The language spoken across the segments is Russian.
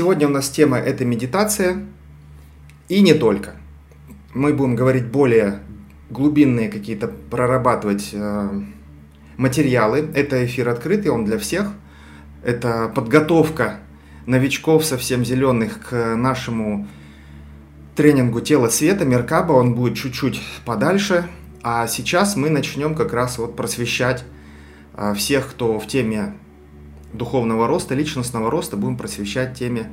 Сегодня у нас тема – это медитация, и не только. Мы будем говорить более глубинные какие-то, прорабатывать э, материалы. Это эфир открытый, он для всех. Это подготовка новичков совсем зеленых к нашему тренингу «Тело света» Меркаба. Он будет чуть-чуть подальше. А сейчас мы начнем как раз вот просвещать э, всех, кто в теме духовного роста, личностного роста будем просвещать теме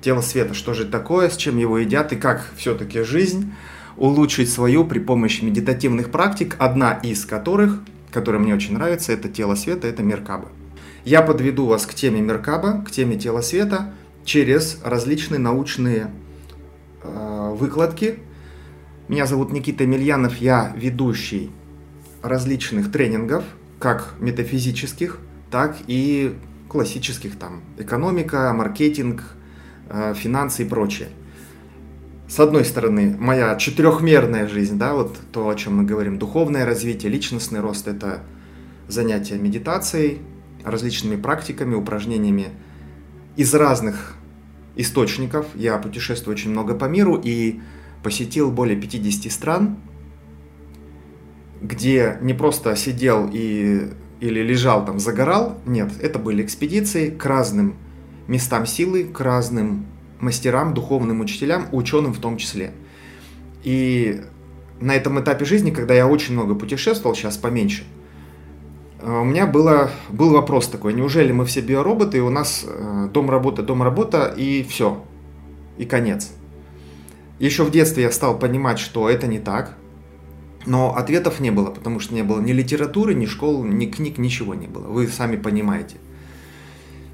тела света. Что же такое, с чем его едят и как все-таки жизнь улучшить свою при помощи медитативных практик, одна из которых, которая мне очень нравится, это тело света, это Меркаба. Я подведу вас к теме Меркаба, к теме тела света через различные научные э, выкладки. Меня зовут Никита Емельянов, я ведущий различных тренингов, как метафизических, так и классических там экономика, маркетинг, э, финансы и прочее. С одной стороны, моя четырехмерная жизнь, да, вот то, о чем мы говорим, духовное развитие, личностный рост – это занятия медитацией, различными практиками, упражнениями из разных источников. Я путешествую очень много по миру и посетил более 50 стран, где не просто сидел и или лежал там, загорал. Нет, это были экспедиции к разным местам силы, к разным мастерам, духовным учителям, ученым в том числе. И на этом этапе жизни, когда я очень много путешествовал, сейчас поменьше, э, у меня было, был вопрос такой, неужели мы все биороботы, и у нас э, дом, работа, дом, работа, и все, и конец. Еще в детстве я стал понимать, что это не так, но ответов не было, потому что не было ни литературы, ни школ, ни книг, ничего не было. Вы сами понимаете.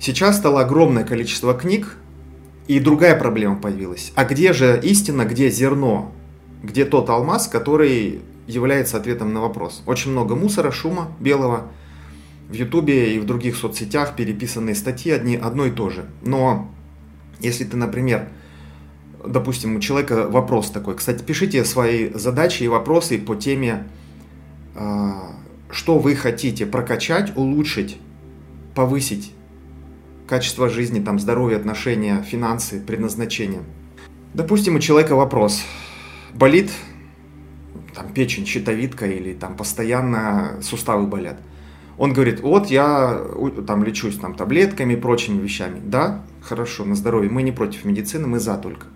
Сейчас стало огромное количество книг, и другая проблема появилась. А где же истина, где зерно? Где тот алмаз, который является ответом на вопрос? Очень много мусора, шума белого. В Ютубе и в других соцсетях переписанные статьи одни, одно и то же. Но если ты, например, допустим, у человека вопрос такой. Кстати, пишите свои задачи и вопросы по теме, а, что вы хотите прокачать, улучшить, повысить качество жизни, там, здоровье, отношения, финансы, предназначение. Допустим, у человека вопрос. Болит там, печень, щитовидка или там постоянно суставы болят. Он говорит, вот я там лечусь там таблетками и прочими вещами. Да, хорошо, на здоровье. Мы не против медицины, мы за только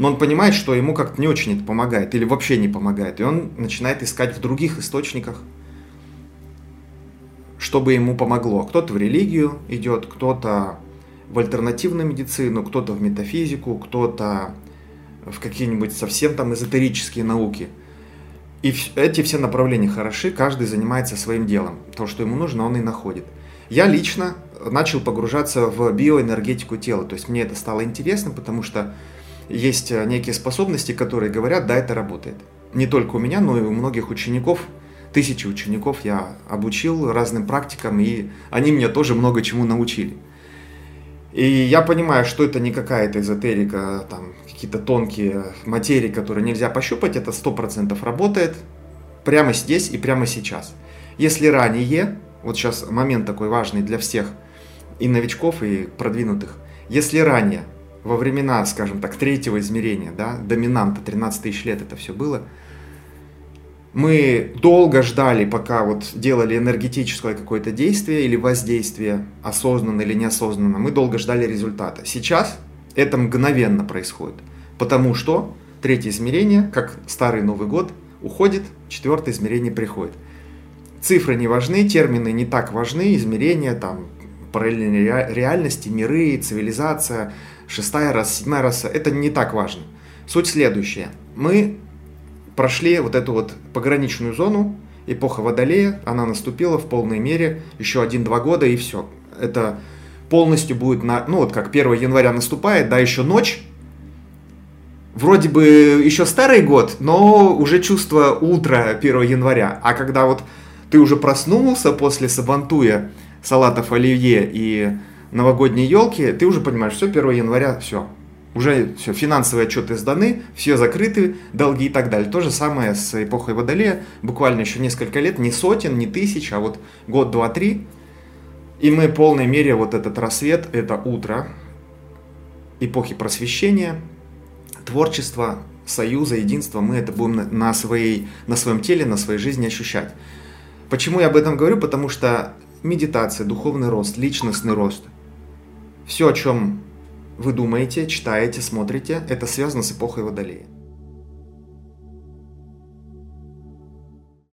но он понимает, что ему как-то не очень это помогает или вообще не помогает. И он начинает искать в других источниках, чтобы ему помогло. Кто-то в религию идет, кто-то в альтернативную медицину, кто-то в метафизику, кто-то в какие-нибудь совсем там эзотерические науки. И эти все направления хороши, каждый занимается своим делом. То, что ему нужно, он и находит. Я лично начал погружаться в биоэнергетику тела. То есть мне это стало интересно, потому что есть э, некие способности, которые говорят, да, это работает. Не только у меня, но и у многих учеников, тысячи учеников я обучил разным практикам, и они меня тоже много чему научили. И я понимаю, что это не какая-то эзотерика, там какие-то тонкие материи, которые нельзя пощупать, это 100% работает прямо здесь и прямо сейчас. Если ранее, вот сейчас момент такой важный для всех, и новичков, и продвинутых, если ранее во времена, скажем так, третьего измерения, да, доминанта, 13 тысяч лет это все было, мы долго ждали, пока вот делали энергетическое какое-то действие или воздействие, осознанно или неосознанно, мы долго ждали результата. Сейчас это мгновенно происходит, потому что третье измерение, как старый Новый год, уходит, четвертое измерение приходит. Цифры не важны, термины не так важны, измерения, там, параллельные реальности, миры, цивилизация – шестая раса, седьмая раса, это не так важно. Суть следующая. Мы прошли вот эту вот пограничную зону, эпоха Водолея, она наступила в полной мере, еще один-два года и все. Это полностью будет, на, ну вот как 1 января наступает, да, еще ночь, вроде бы еще старый год, но уже чувство утра 1 января. А когда вот ты уже проснулся после Сабантуя, салатов оливье и новогодней елки, ты уже понимаешь, все, 1 января, все, уже все, финансовые отчеты сданы, все закрыты, долги и так далее. То же самое с эпохой Водолея, буквально еще несколько лет, не сотен, не тысяч, а вот год, два, три. И мы в полной мере вот этот рассвет, это утро, эпохи просвещения, творчества, союза, единства, мы это будем на, своей, на своем теле, на своей жизни ощущать. Почему я об этом говорю? Потому что медитация, духовный рост, личностный рост, все, о чем вы думаете, читаете, смотрите, это связано с эпохой Водолея.